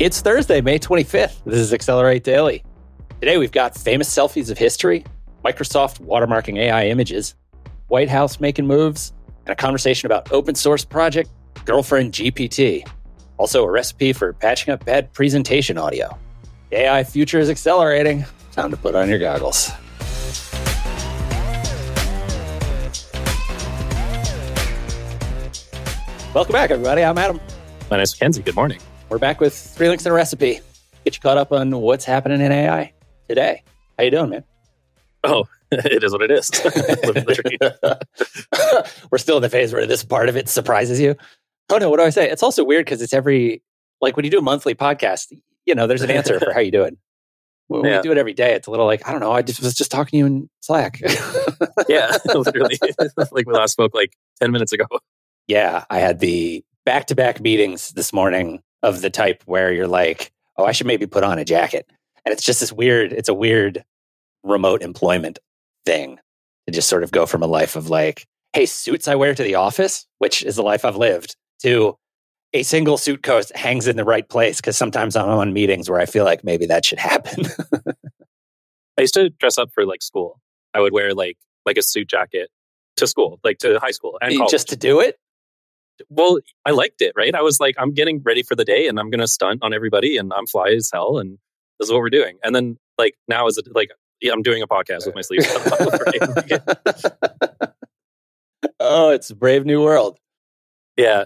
It's Thursday, May 25th. This is Accelerate Daily. Today we've got famous selfies of history, Microsoft watermarking AI images, White House making moves, and a conversation about open source project Girlfriend GPT. Also, a recipe for patching up bad presentation audio. The AI future is accelerating. Time to put on your goggles. Welcome back, everybody. I'm Adam. My name's Kenzie. Good morning. We're back with three links and a recipe. Get you caught up on what's happening in AI today. How you doing, man? Oh, it is what it is. We're still in the phase where this part of it surprises you. Oh no, what do I say? It's also weird because it's every like when you do a monthly podcast, you know, there's an answer for how you do it. When yeah. we do it every day, it's a little like I don't know. I just was just talking to you in Slack. yeah, literally, like we last spoke like ten minutes ago. Yeah, I had the back-to-back meetings this morning of the type where you're like, oh, I should maybe put on a jacket. And it's just this weird, it's a weird remote employment thing to just sort of go from a life of like, hey, suits I wear to the office, which is the life I've lived, to a single suit coat hangs in the right place because sometimes I'm on meetings where I feel like maybe that should happen. I used to dress up for like school. I would wear like like a suit jacket to school, like to high school and college. just to do it well, I liked it, right? I was like, I'm getting ready for the day and I'm going to stunt on everybody and I'm fly as hell and this is what we're doing. And then like now is it like, yeah, I'm doing a podcast with my sleeves oh, it's a brave new world. Yeah.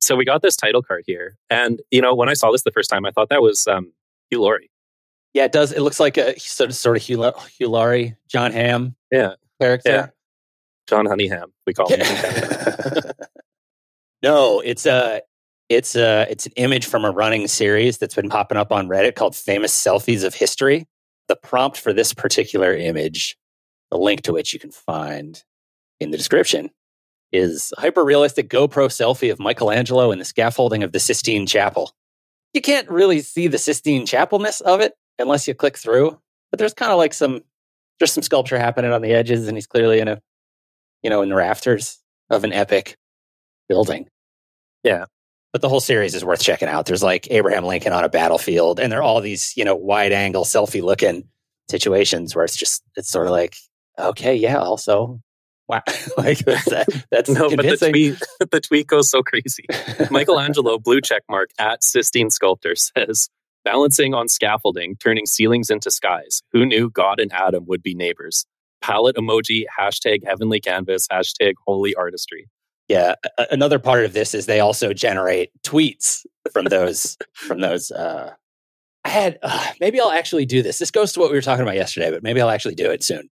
So we got this title card here. And, you know, when I saw this the first time, I thought that was um, Hugh Laurie. Yeah, it does. It looks like a sort of, sort of Hugh, Hugh Laurie, Jon Hamm yeah. character. Yeah. John Honeyham, we call him. No, it's a it's a it's an image from a running series that's been popping up on Reddit called Famous Selfies of History. The prompt for this particular image, the link to which you can find in the description, is hyper realistic GoPro selfie of Michelangelo in the scaffolding of the Sistine Chapel. You can't really see the Sistine Chapelness of it unless you click through, but there's kind of like some there's some sculpture happening on the edges, and he's clearly in a you know in the rafters of an epic building. Yeah. But the whole series is worth checking out. There's like Abraham Lincoln on a battlefield, and there are all these, you know, wide angle selfie looking situations where it's just, it's sort of like, okay, yeah, also, wow. like that, that's no, convincing. but the tweet, the tweet goes so crazy. Michelangelo, blue check mark at Sistine Sculptor says, balancing on scaffolding, turning ceilings into skies. Who knew God and Adam would be neighbors? Palette emoji, hashtag heavenly canvas, hashtag holy artistry. Yeah, a- another part of this is they also generate tweets from those from those. Uh, I had uh, maybe I'll actually do this. This goes to what we were talking about yesterday, but maybe I'll actually do it soon.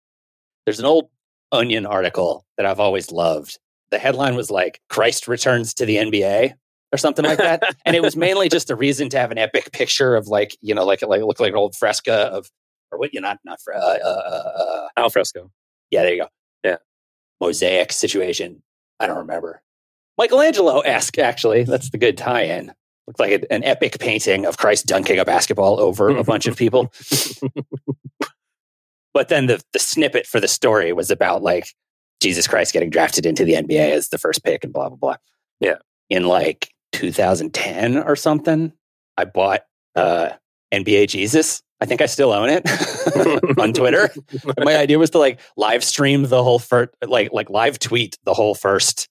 There's an old Onion article that I've always loved. The headline was like "Christ returns to the NBA" or something like that, and it was mainly just a reason to have an epic picture of like you know like like look like an old fresco of or what you not not uh, uh, uh, uh, al fresco. Yeah, there you go. Yeah, mosaic situation I don't remember. Michelangelo esque, actually. That's the good tie in. Looks like an epic painting of Christ dunking a basketball over a bunch of people. but then the, the snippet for the story was about like Jesus Christ getting drafted into the NBA as the first pick and blah, blah, blah. Yeah. In like 2010 or something, I bought uh, NBA Jesus I think I still own it on Twitter. My idea was to like live stream the whole first, like like live tweet the whole first,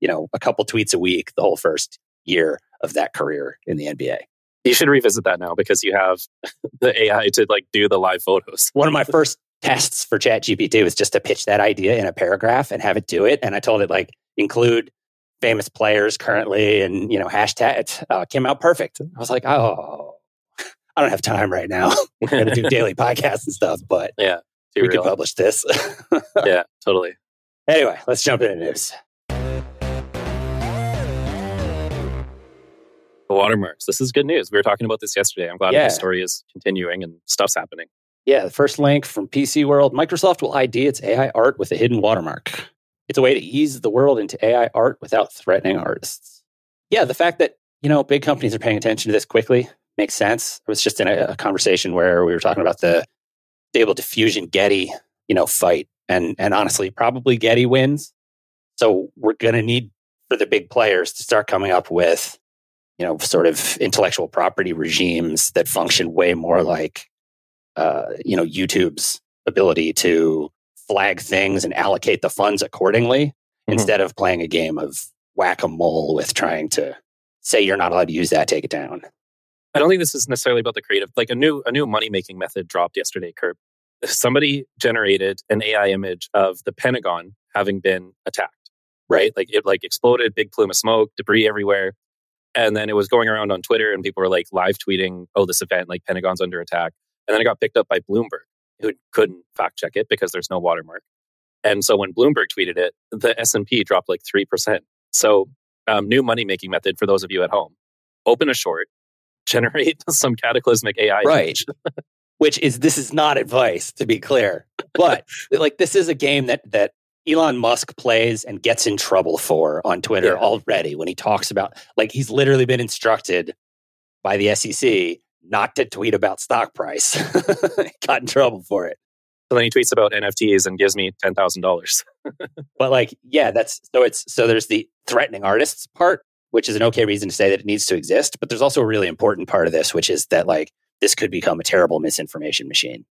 you know, a couple tweets a week the whole first year of that career in the NBA. You should revisit that now because you have the AI to like do the live photos. One of my first tests for ChatGPT was just to pitch that idea in a paragraph and have it do it. And I told it like include famous players currently and you know hashtag it uh, came out perfect. I was like, oh I don't have time right now. We're going to do daily podcasts and stuff, but yeah, we real. could publish this. yeah, totally. Anyway, let's jump into news. The watermarks. This is good news. We were talking about this yesterday. I'm glad yeah. the story is continuing and stuff's happening. Yeah, the first link from PC World Microsoft will ID its AI art with a hidden watermark. It's a way to ease the world into AI art without threatening artists. Yeah, the fact that, you know, big companies are paying attention to this quickly makes sense. I was just in a, a conversation where we were talking about the Stable Diffusion Getty, you know, fight, and and honestly, probably Getty wins. So we're going to need for the big players to start coming up with, you know, sort of intellectual property regimes that function way more like, uh, you know, YouTube's ability to flag things and allocate the funds accordingly mm-hmm. instead of playing a game of whack a mole with trying to say you're not allowed to use that, take it down. I don't think this is necessarily about the creative. Like a new a new money making method dropped yesterday, Kerp. Somebody generated an AI image of the Pentagon having been attacked. Right? Like it like exploded, big plume of smoke, debris everywhere. And then it was going around on Twitter and people were like live tweeting, oh, this event, like Pentagon's under attack. And then it got picked up by Bloomberg, who couldn't fact check it because there's no watermark. And so when Bloomberg tweeted it, the S&P dropped like 3%. So um, new money making method for those of you at home. Open a short, generate some cataclysmic AI. Right. Which is this is not advice to be clear, but like this is a game that that Elon Musk plays and gets in trouble for on Twitter yeah. already when he talks about like he's literally been instructed by the SEC not to tweet about stock price. Got in trouble for it. So then he tweets about NFTs and gives me ten thousand dollars. but like, yeah, that's so it's so there's the threatening artists part, which is an okay reason to say that it needs to exist. But there's also a really important part of this, which is that like this could become a terrible misinformation machine,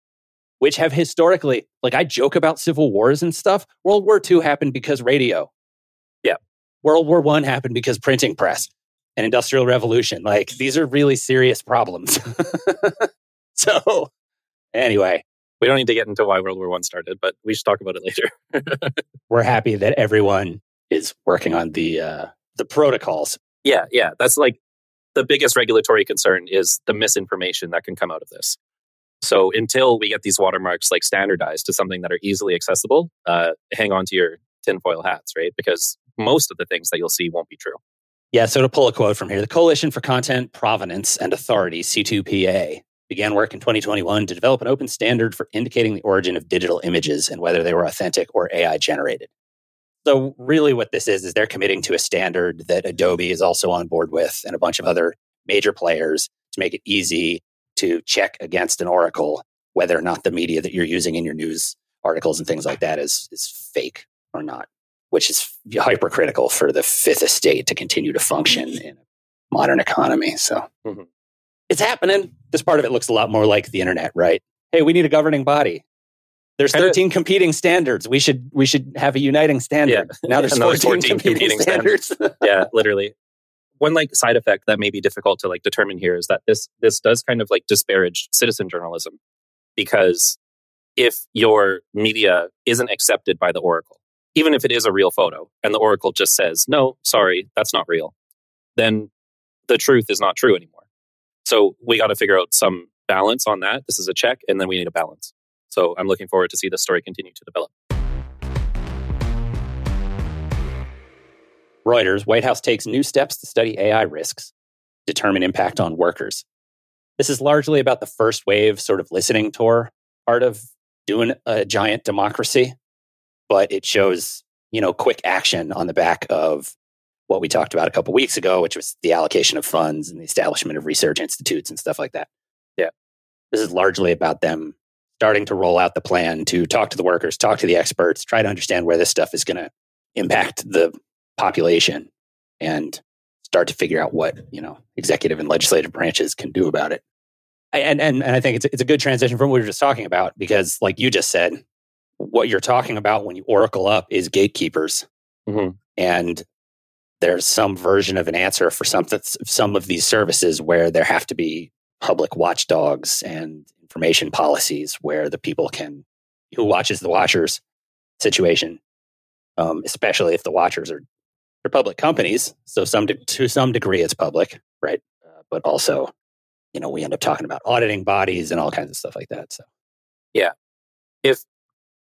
which have historically, like I joke about civil wars and stuff. World War II happened because radio. Yeah. World War One happened because printing press and industrial revolution. Like these are really serious problems. so anyway, we don't need to get into why World War One started, but we should talk about it later. We're happy that everyone is working on the uh, the protocols. Yeah, yeah, that's like the biggest regulatory concern is the misinformation that can come out of this. So until we get these watermarks like standardized to something that are easily accessible, uh, hang on to your tinfoil hats, right? Because most of the things that you'll see won't be true. Yeah. So to pull a quote from here, the Coalition for Content Provenance and Authority (C2PA) began work in 2021 to develop an open standard for indicating the origin of digital images and whether they were authentic or AI generated. So, really, what this is, is they're committing to a standard that Adobe is also on board with and a bunch of other major players to make it easy to check against an oracle whether or not the media that you're using in your news articles and things like that is, is fake or not, which is hypercritical for the fifth estate to continue to function in a modern economy. So, mm-hmm it's happening. This part of it looks a lot more like the internet, right? Hey, we need a governing body. There's 13 competing standards. We should we should have a uniting standard. Yeah. Now there's 14, 14 competing, competing standards. standards. yeah, literally. One like side effect that may be difficult to like determine here is that this this does kind of like disparage citizen journalism because if your media isn't accepted by the oracle, even if it is a real photo and the oracle just says, "No, sorry, that's not real," then the truth is not true anymore so we got to figure out some balance on that. This is a check, and then we need a balance. So I'm looking forward to see the story continue to develop. Reuters, White House takes new steps to study AI risks, determine impact on workers. This is largely about the first wave sort of listening tour part of doing a giant democracy, but it shows, you know, quick action on the back of what we talked about a couple weeks ago, which was the allocation of funds and the establishment of research institutes and stuff like that. Yeah. This is largely about them starting to roll out the plan to talk to the workers, talk to the experts, try to understand where this stuff is going to impact the population and start to figure out what, you know, executive and legislative branches can do about it. And, and, and I think it's, it's a good transition from what we were just talking about because, like you just said, what you're talking about when you oracle up is gatekeepers. Mm-hmm. And there's some version of an answer for some, some of these services where there have to be public watchdogs and information policies where the people can who watches the watchers situation um, especially if the watchers are they're public companies so some de- to some degree it's public right uh, but also you know we end up talking about auditing bodies and all kinds of stuff like that so yeah if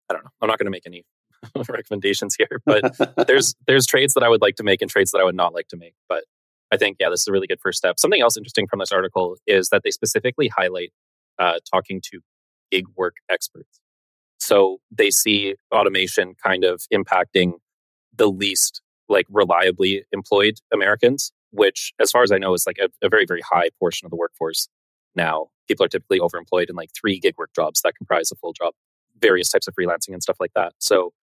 i don't know i'm not going to make any recommendations here, but there's there's trades that I would like to make and trades that I would not like to make. But I think yeah, this is a really good first step. Something else interesting from this article is that they specifically highlight uh, talking to gig work experts. So they see automation kind of impacting the least like reliably employed Americans, which, as far as I know, is like a, a very very high portion of the workforce now. People are typically overemployed in like three gig work jobs that comprise a full job, various types of freelancing and stuff like that. So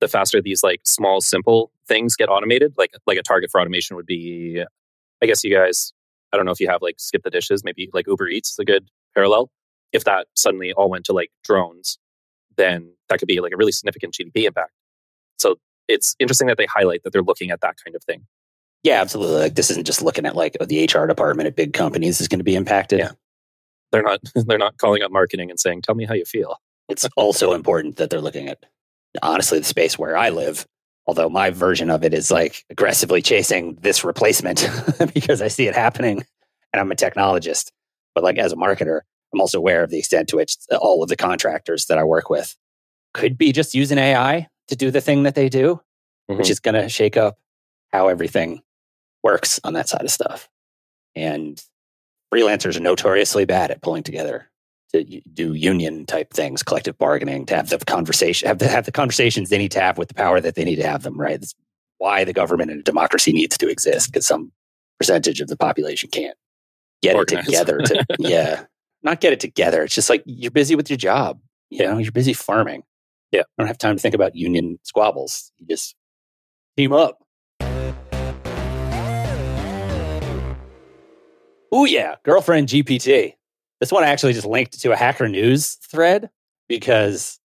the faster these like small simple things get automated like like a target for automation would be i guess you guys I don't know if you have like SkipTheDishes, maybe like Uber Eats is a good parallel. If that suddenly all went to like drones, then that could be like a really significant GDP impact. So it's interesting that they highlight that they're looking at that kind of thing. Yeah, absolutely. Like this isn't just looking at like the HR department at big companies is going to be impacted. Yeah. They're not they're not calling up marketing and saying, "Tell me how you feel." It's also important that they're looking at honestly the space where I live. Although my version of it is like aggressively chasing this replacement because I see it happening and I'm a technologist. But like as a marketer, I'm also aware of the extent to which all of the contractors that I work with could be just using AI to do the thing that they do, mm-hmm. which is going to shake up how everything works on that side of stuff. And freelancers are notoriously bad at pulling together to do union type things, collective bargaining, to have the conversation, have the, have the conversations they need to have with the power that they need to have them. Right? That's why the government and a democracy needs to exist because some percentage of the population can't get Organize. it together. To, yeah, not get it together. It's just like you're busy with your job. You know, you're busy farming. Yeah, I don't have time to think about union squabbles. You just team up. Oh yeah, girlfriend GPT. This one I actually just linked to a Hacker News thread because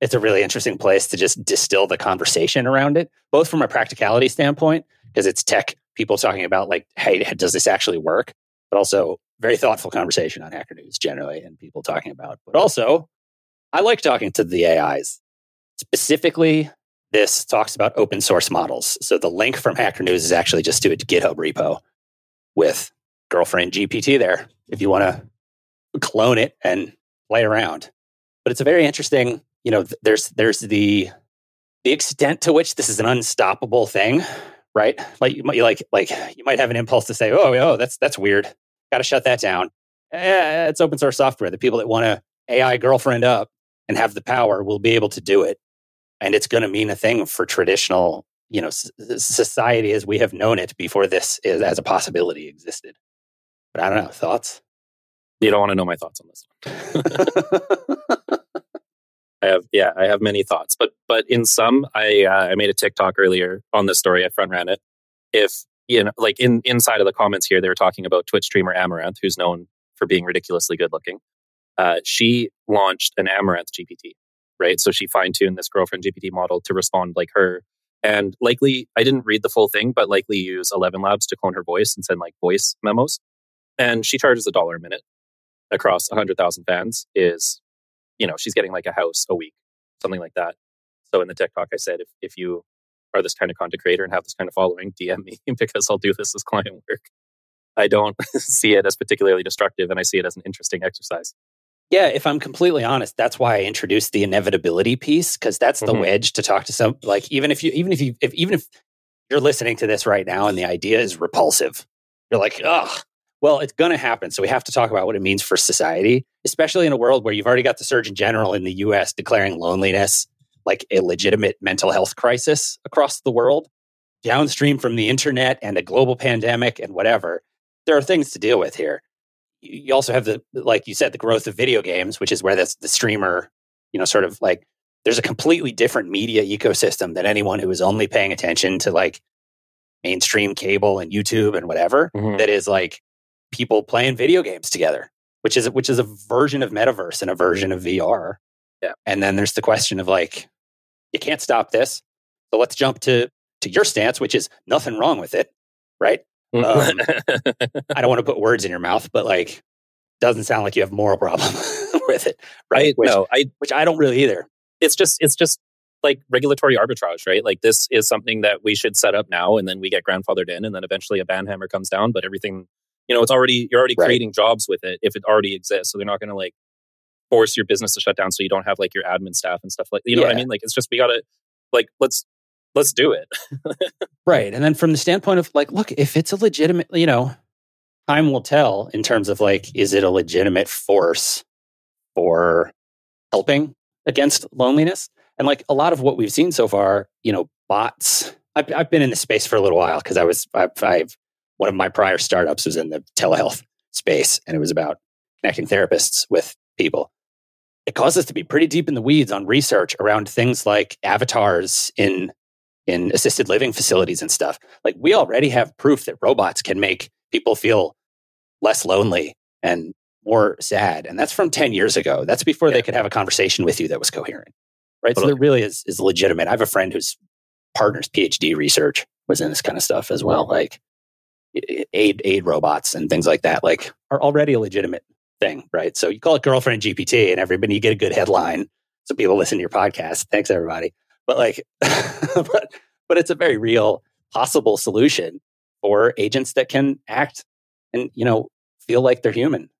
it's a really interesting place to just distill the conversation around it, both from a practicality standpoint, because it's tech people talking about like, hey, does this actually work? But also very thoughtful conversation on Hacker News generally and people talking about. But also, I like talking to the AIs. Specifically, this talks about open source models. So the link from Hacker News is actually just to a GitHub repo with girlfriend GPT there if you want to clone it and play around. But it's a very interesting, you know, there's there's the the extent to which this is an unstoppable thing, right? Like you might like like you might have an impulse to say, "Oh, oh, that's that's weird. Got to shut that down." Eh, it's open source software. The people that want to AI girlfriend up and have the power will be able to do it, and it's going to mean a thing for traditional, you know, society as we have known it before this is as a possibility existed. But I don't know thoughts. You don't want to know my thoughts on this. I have, yeah, I have many thoughts, but but in some, I uh, I made a TikTok earlier on this story. I front ran it. If you know, like in inside of the comments here, they were talking about Twitch streamer Amouranth, who's known for being ridiculously good looking. Uh, she launched an Amouranth GPT, right? So she fine tuned this girlfriend GPT model to respond like her, and likely I didn't read the full thing, but likely use Eleven Labs to clone her voice and send like voice memos. And she charges a dollar a minute across 100,000 fans is, you know, she's getting like a house a week, something like that. So in the TikTok, I said, if, if you are this kind of content creator and have this kind of following, DM me because I'll do this as client work. I don't see it as particularly destructive and I see it as an interesting exercise. Yeah, if I'm completely honest, that's why I introduced the inevitability piece because that's the mm-hmm. wedge to talk to some like even if you even if you if even if you're listening to this right now and the idea is repulsive, you're like, ugh, well, it's going to happen. So we have to talk about what it means for society, especially in a world where you've already got the Surgeon General in the US declaring loneliness like a legitimate mental health crisis across the world, downstream from the internet and a global pandemic and whatever. There are things to deal with here. You also have the, like you said, the growth of video games, which is where that's the streamer, you know, sort of like there's a completely different media ecosystem than anyone who is only paying attention to like mainstream cable and YouTube and whatever mm-hmm. that is like people playing video games together, which is which is a version of metaverse and a version of VR. Yeah. And then there's the question of like, you can't stop this. So let's jump to to your stance, which is nothing wrong with it, right? Um, I don't want to put words in your mouth, but like, doesn't sound like you have moral problem with it, right? I, which, no, I which I don't really either. It's just it's just like regulatory arbitrage, right? Like this is something that we should set up now, and then we get grandfathered in, and then eventually a ban hammer comes down, but everything you know it's already you're already right. creating jobs with it if it already exists so they're not going to like force your business to shut down so you don't have like your admin staff and stuff like you know yeah. what i mean like it's just we gotta like let's let's do it right and then from the standpoint of like look if it's a legitimate you know time will tell in terms of like is it a legitimate force for helping against loneliness and like a lot of what we've seen so far you know bots i've, I've been in this space for a little while because i was I've, I've one of my prior startups was in the telehealth space and it was about connecting therapists with people. It caused us to be pretty deep in the weeds on research around things like avatars in in assisted living facilities and stuff. Like we already have proof that robots can make people feel less lonely and more sad. And that's from 10 years ago. That's before yeah. they could have a conversation with you that was coherent. Right. Totally. So it really is, is legitimate. I have a friend whose partner's PhD research was in this kind of stuff as well. Like aid aid robots and things like that, like are already a legitimate thing, right? So you call it girlfriend GPT and everybody you get a good headline. So people listen to your podcast. Thanks everybody. But like but but it's a very real possible solution for agents that can act and, you know, feel like they're human.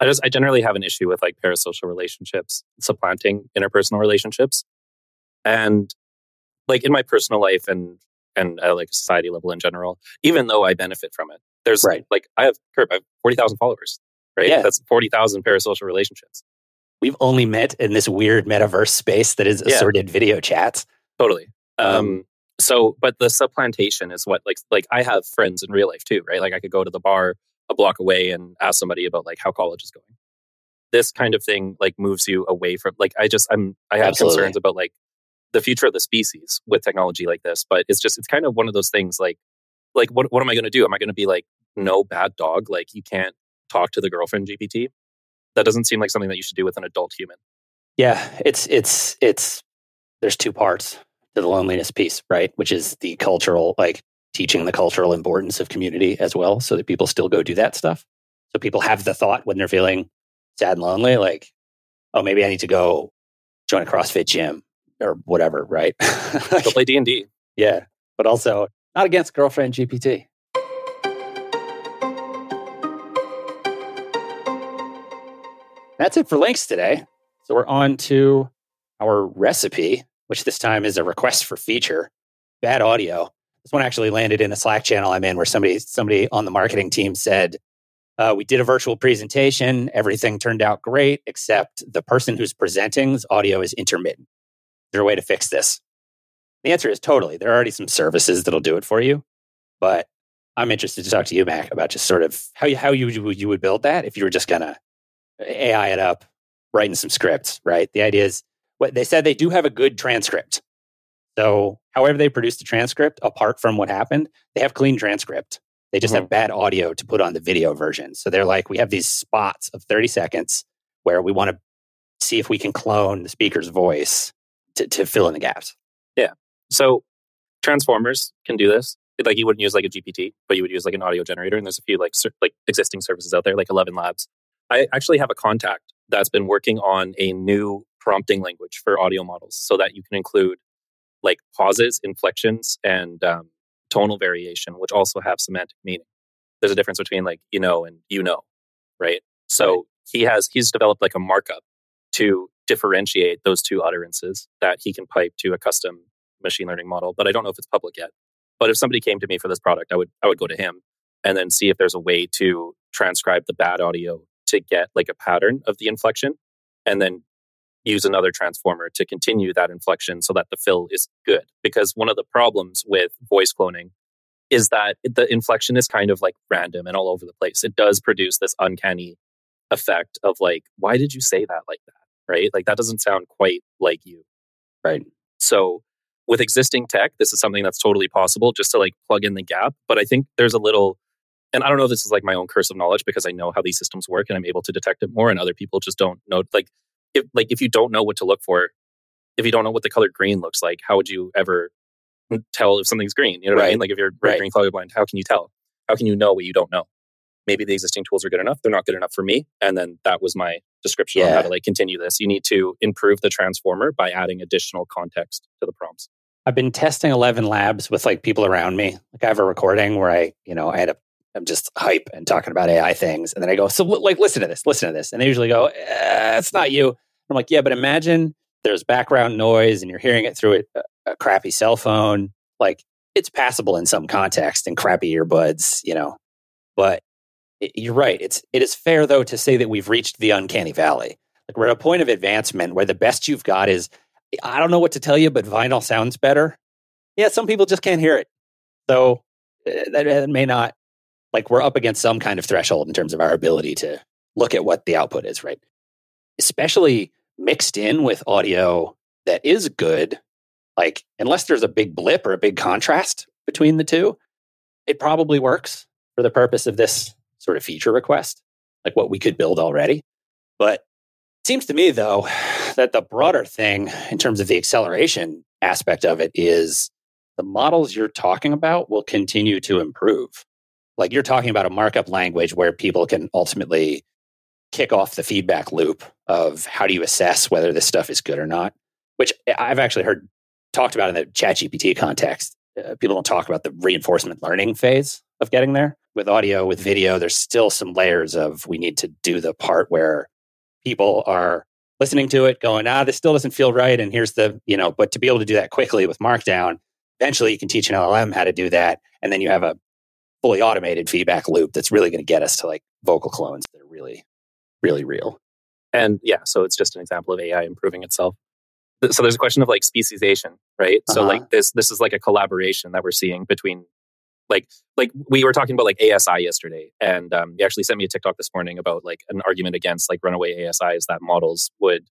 I just I generally have an issue with like parasocial relationships supplanting interpersonal relationships. And like in my personal life and and at like a society level in general, even though I benefit from it, there's right. like I have Kerp, I have forty thousand followers, right? Yeah. That's forty thousand parasocial relationships. We've only met in this weird metaverse space that is assorted yeah. video chats. Totally. Um, um, so, but the supplantation is what like like I have friends in real life too, right? Like I could go to the bar a block away and ask somebody about like how college is going. This kind of thing like moves you away from like I just I'm I have Absolutely. concerns about like the future of the species with technology like this. But it's just it's kind of one of those things like like what what am I going to do? Am I going to be like no bad dog? Like you can't talk to the girlfriend GPT? That doesn't seem like something that you should do with an adult human. Yeah, it's it's it's there's two parts to the loneliness piece, right? Which is the cultural like teaching the cultural importance of community as well so that people still go do that stuff. So people have the thought when they're feeling sad and lonely like oh maybe I need to go join a CrossFit gym or whatever, right? Go play D and D. Yeah, but also not against girlfriend GPT. That's it for links today. So we're on to our recipe, which this time is a request for feature. Bad audio. This one actually landed in a Slack channel I'm in, where somebody somebody on the marketing team said, uh, "We did a virtual presentation. Everything turned out great, except the person who's presenting's audio is intermittent." There a way to fix this? The answer is totally. There are already some services that'll do it for you, but I'm interested to talk to you, Mack, about just sort of how you, how you you would build that if you were just gonna AI it up, writing some scripts, right? The idea is what they said they do have a good transcript. So, however they produce the transcript, apart from what happened, they have clean transcript. They just mm-hmm. have bad audio to put on the video version. So they're like, we have these spots of 30 seconds where we want to see if we can clone the speaker's voice to, to fill in the gaps. Yeah. So transformers can do this. Like you wouldn't use like a GPT, but you would use like an audio generator. And there's a few like ser- like existing services out there, like Eleven Labs. I actually have a contact that's been working on a new prompting language for audio models, so that you can include like pauses, inflections, and um, tonal variation, which also have semantic meaning. There's a difference between like you know and you know, right? So right. he has he's developed like a markup to differentiate those two utterances that he can pipe to a custom machine learning model. But I don't know if it's public yet. But if somebody came to me for this product, I would I would go to him and then see if there's a way to transcribe the bad audio to get like a pattern of the inflection and then use another transformer to continue that inflection so that the fill is good. Because one of the problems with voice cloning is that the inflection is kind of like random and all over the place. It does produce this uncanny effect of like, why did you say that like that? Right? Like that doesn't sound quite like you. Right. So with existing tech, this is something that's totally possible just to like plug in the gap. But I think there's a little, and I don't know if this is like my own curse of knowledge because I know how these systems work and I'm able to detect it more and other people just don't know. Like if like if you don't know what to look for, if you don't know what the color green looks like, how would you ever tell if something's green? You know what right. I mean? Like if you're red, right. green, colorblind, how can you tell? How can you know what you don't know? Maybe the existing tools are good enough. They're not good enough for me. And then that was my description yeah. on how to like continue this. You need to improve the transformer by adding additional context to the prompts. I've been testing 11 labs with like people around me. Like I have a recording where I, you know, I had a, I'm just hype and talking about AI things. And then I go, so like, listen to this, listen to this. And they usually go, eh, it's not you. I'm like, yeah, but imagine there's background noise and you're hearing it through a, a crappy cell phone. Like it's passable in some context and crappy earbuds, you know, but you're right. It's it is fair though to say that we've reached the uncanny valley. Like we're at a point of advancement where the best you've got is I don't know what to tell you, but vinyl sounds better. Yeah, some people just can't hear it. So eh, that, that may not like we're up against some kind of threshold in terms of our ability to look at what the output is, right? Especially mixed in with audio that is good. Like unless there's a big blip or a big contrast between the two, it probably works for the purpose of this sort of feature request, like what we could build already. But it seems to me, though, that the broader thing in terms of the acceleration aspect of it is the models you're talking about will continue to improve. Like you're talking about a markup language where people can ultimately kick off the feedback loop of how do you assess whether this stuff is good or not, which I've actually heard talked about in the ChatGPT context. Uh, people don't talk about the reinforcement learning phase of getting there. With audio, with video, there's still some layers of we need to do the part where people are listening to it, going, ah, this still doesn't feel right. And here's the, you know, but to be able to do that quickly with Markdown, eventually you can teach an LLM how to do that. And then you have a fully automated feedback loop that's really going to get us to like vocal clones that are really, really real. And yeah, so it's just an example of AI improving itself. So there's a question of like speciation, right? Uh-huh. So like this this is like a collaboration that we're seeing between like like we were talking about like ASI yesterday, and um, you actually sent me a TikTok this morning about like an argument against like runaway ASI is that models would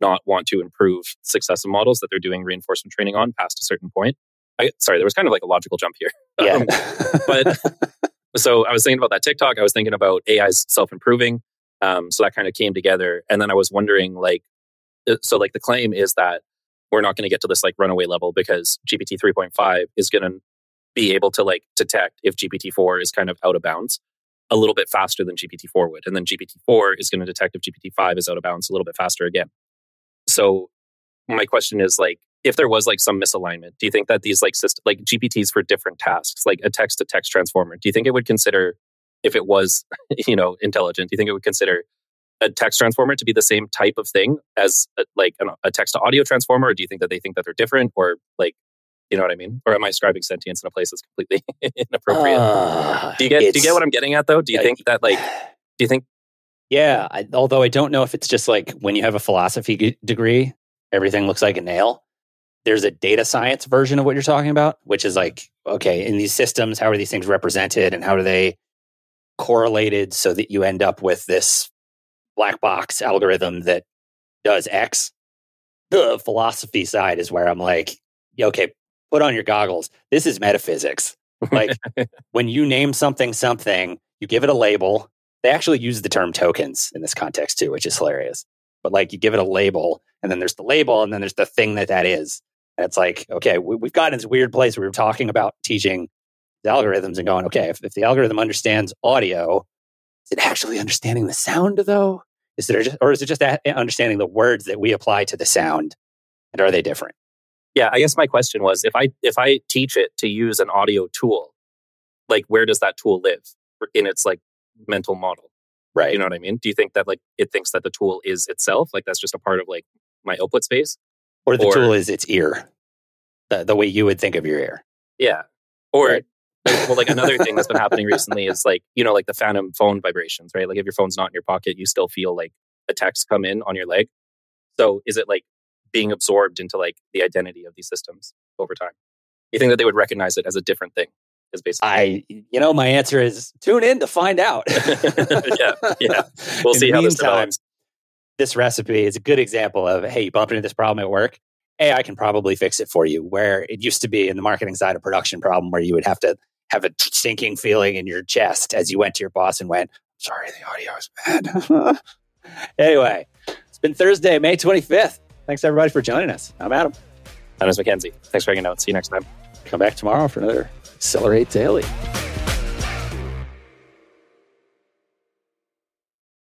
not want to improve successive models that they're doing reinforcement training on past a certain point. I, sorry, there was kind of like a logical jump here. Yeah. Um, but so I was thinking about that TikTok. I was thinking about AI's self improving. Um, so that kind of came together. And then I was wondering, like, uh, so like the claim is that we're not going to get to this like runaway level because GPT 3.5 is going to be able to like detect if GPT-4 is kind of out of bounds a little bit faster than GPT-4 would. And then GPT-4 is going to detect if GPT-5 is out of bounds a little bit faster again. So my question is like, if there was like some misalignment, do you think that these like system, like GPTs for different tasks, like a text to text transformer, do you think it would consider if it was, you know, intelligent, do you think it would consider a text transformer to be the same type of thing as a, like an, a text to audio transformer, or do you think that they think that they're different, or like, you know what I mean? Or am I ascribing sentience in a place that's completely inappropriate? Uh, do you get do you get what I'm getting at though? Do you think that like, do you think? Yeah, I, although I don't know if it's just like when you have a philosophy g- degree, everything looks like a nail there's a data science version of what you're talking about, which is like, okay, in these systems, how are these things represented and how are they correlated so that you end up with this black box algorithm that does X? The philosophy side is where I'm like, okay, put on your goggles. This is metaphysics. Like when you name something something, you give it a label. They actually use the term tokens in this context too, which is hilarious. But like you give it a label, and then there's the label, and then there's the thing that that is. And it's like, okay, we, have gotten this weird place where we are talking about teaching the algorithms and going, okay, if, if the algorithm understands audio, is it actually understanding the sound though? Is it just, or is it just understanding the words that we apply to the sound? And are they different? Yeah, I guess my question was if I if I teach it to use an audio tool, like where does that tool live in its like mental model? Right. You know what I mean? Do you think that like it thinks that the tool is itself? Like that's just a part of like my output space? Or the or, tool is its ear, the, the way you would think of your ear. Yeah. Or, right. well, like another thing that's been happening recently is like, you know, like the phantom phone vibrations, right? Like if your phone's not in your pocket, you still feel like a text come in on your leg. So is it like being absorbed into like the identity of these systems over time? You think that they would recognize it as a different thing? Is basically I, you know, my answer is tune in to find out. yeah, yeah. We'll in see how meantime, this develops this recipe is a good example of hey, you bumped into this problem at work. Hey, I can probably fix it for you. Where it used to be in the marketing side, a production problem where you would have to have a sinking feeling in your chest as you went to your boss and went, "Sorry, the audio is bad." anyway, it's been Thursday, May twenty fifth. Thanks everybody for joining us. I'm Adam. I'm Mackenzie. Thanks for hanging out. See you next time. Come back tomorrow for another Accelerate Daily.